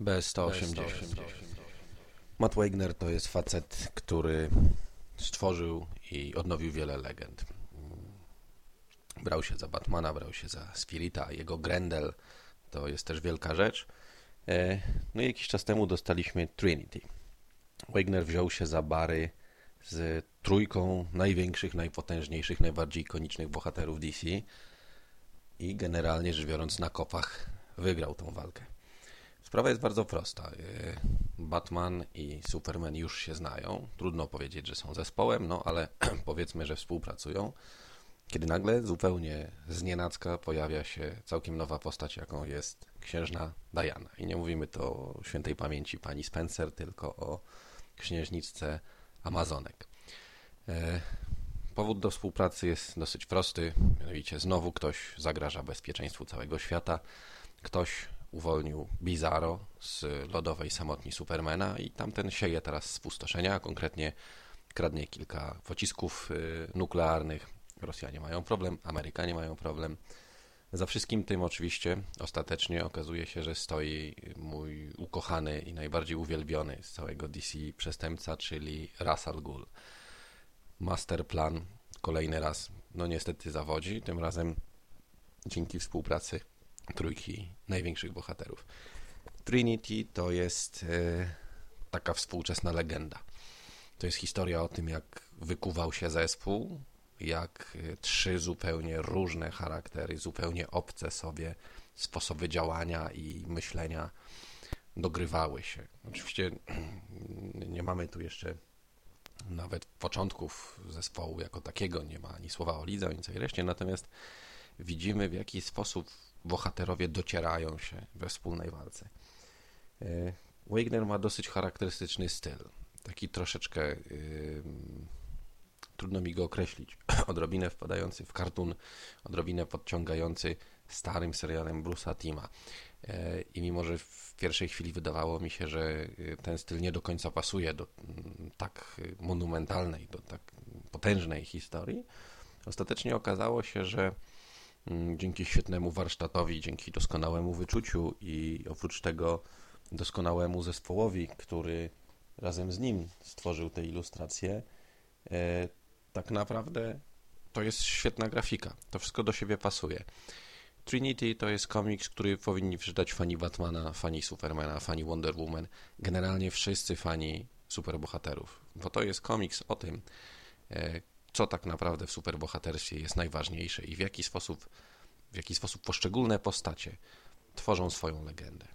B180. Matt Wagner to jest facet, który stworzył i odnowił wiele legend. Brał się za Batmana, brał się za Spirita, jego Grendel to jest też wielka rzecz. E, no i jakiś czas temu dostaliśmy Trinity. Wagner wziął się za bary z trójką największych, najpotężniejszych, najbardziej ikonicznych bohaterów DC i generalnie rzecz biorąc na kopach wygrał tą walkę. Sprawa jest bardzo prosta. Y, Batman i Superman już się znają. Trudno powiedzieć, że są zespołem, no ale powiedzmy, że współpracują. Kiedy nagle zupełnie znienacka pojawia się całkiem nowa postać, jaką jest księżna Diana. I nie mówimy to o świętej pamięci pani Spencer, tylko o księżniczce Amazonek. Y, powód do współpracy jest dosyć prosty, mianowicie znowu ktoś zagraża bezpieczeństwu całego świata, ktoś uwolnił Bizarro z lodowej samotni Supermana i tamten sieje teraz spustoszenia, konkretnie kradnie kilka pocisków y, nuklearnych. Rosjanie mają problem, Amerykanie mają problem. Za wszystkim tym oczywiście ostatecznie okazuje się, że stoi mój ukochany i najbardziej uwielbiony z całego DC przestępca, czyli Russell Ghul. Masterplan kolejny raz, no niestety zawodzi, tym razem dzięki współpracy trójki największych bohaterów. Trinity to jest e, taka współczesna legenda. To jest historia o tym, jak wykuwał się zespół, jak e, trzy zupełnie różne charaktery, zupełnie obce sobie sposoby działania i myślenia dogrywały się. Oczywiście nie mamy tu jeszcze nawet początków zespołu jako takiego, nie ma ani słowa o lidze, ani całej reszcie, natomiast widzimy w jaki sposób bohaterowie docierają się we wspólnej walce. E, Wagner ma dosyć charakterystyczny styl, taki troszeczkę yy, trudno mi go określić, odrobinę wpadający w kartun, odrobinę podciągający starym serialem Bruce'a Tima. E, I mimo, że w pierwszej chwili wydawało mi się, że e, ten styl nie do końca pasuje do tak monumentalnej, do tak potężnej historii, ostatecznie okazało się, że dzięki świetnemu warsztatowi, dzięki doskonałemu wyczuciu i oprócz tego doskonałemu zespołowi, który razem z nim stworzył te ilustracje, e, tak naprawdę to jest świetna grafika. To wszystko do siebie pasuje. Trinity to jest komiks, który powinni przeczytać fani Batmana, fani Supermana, fani Wonder Woman, generalnie wszyscy fani superbohaterów, bo to jest komiks o tym, e, co tak naprawdę w superbohaterstwie jest najważniejsze i w jaki sposób, w jaki sposób poszczególne postacie tworzą swoją legendę.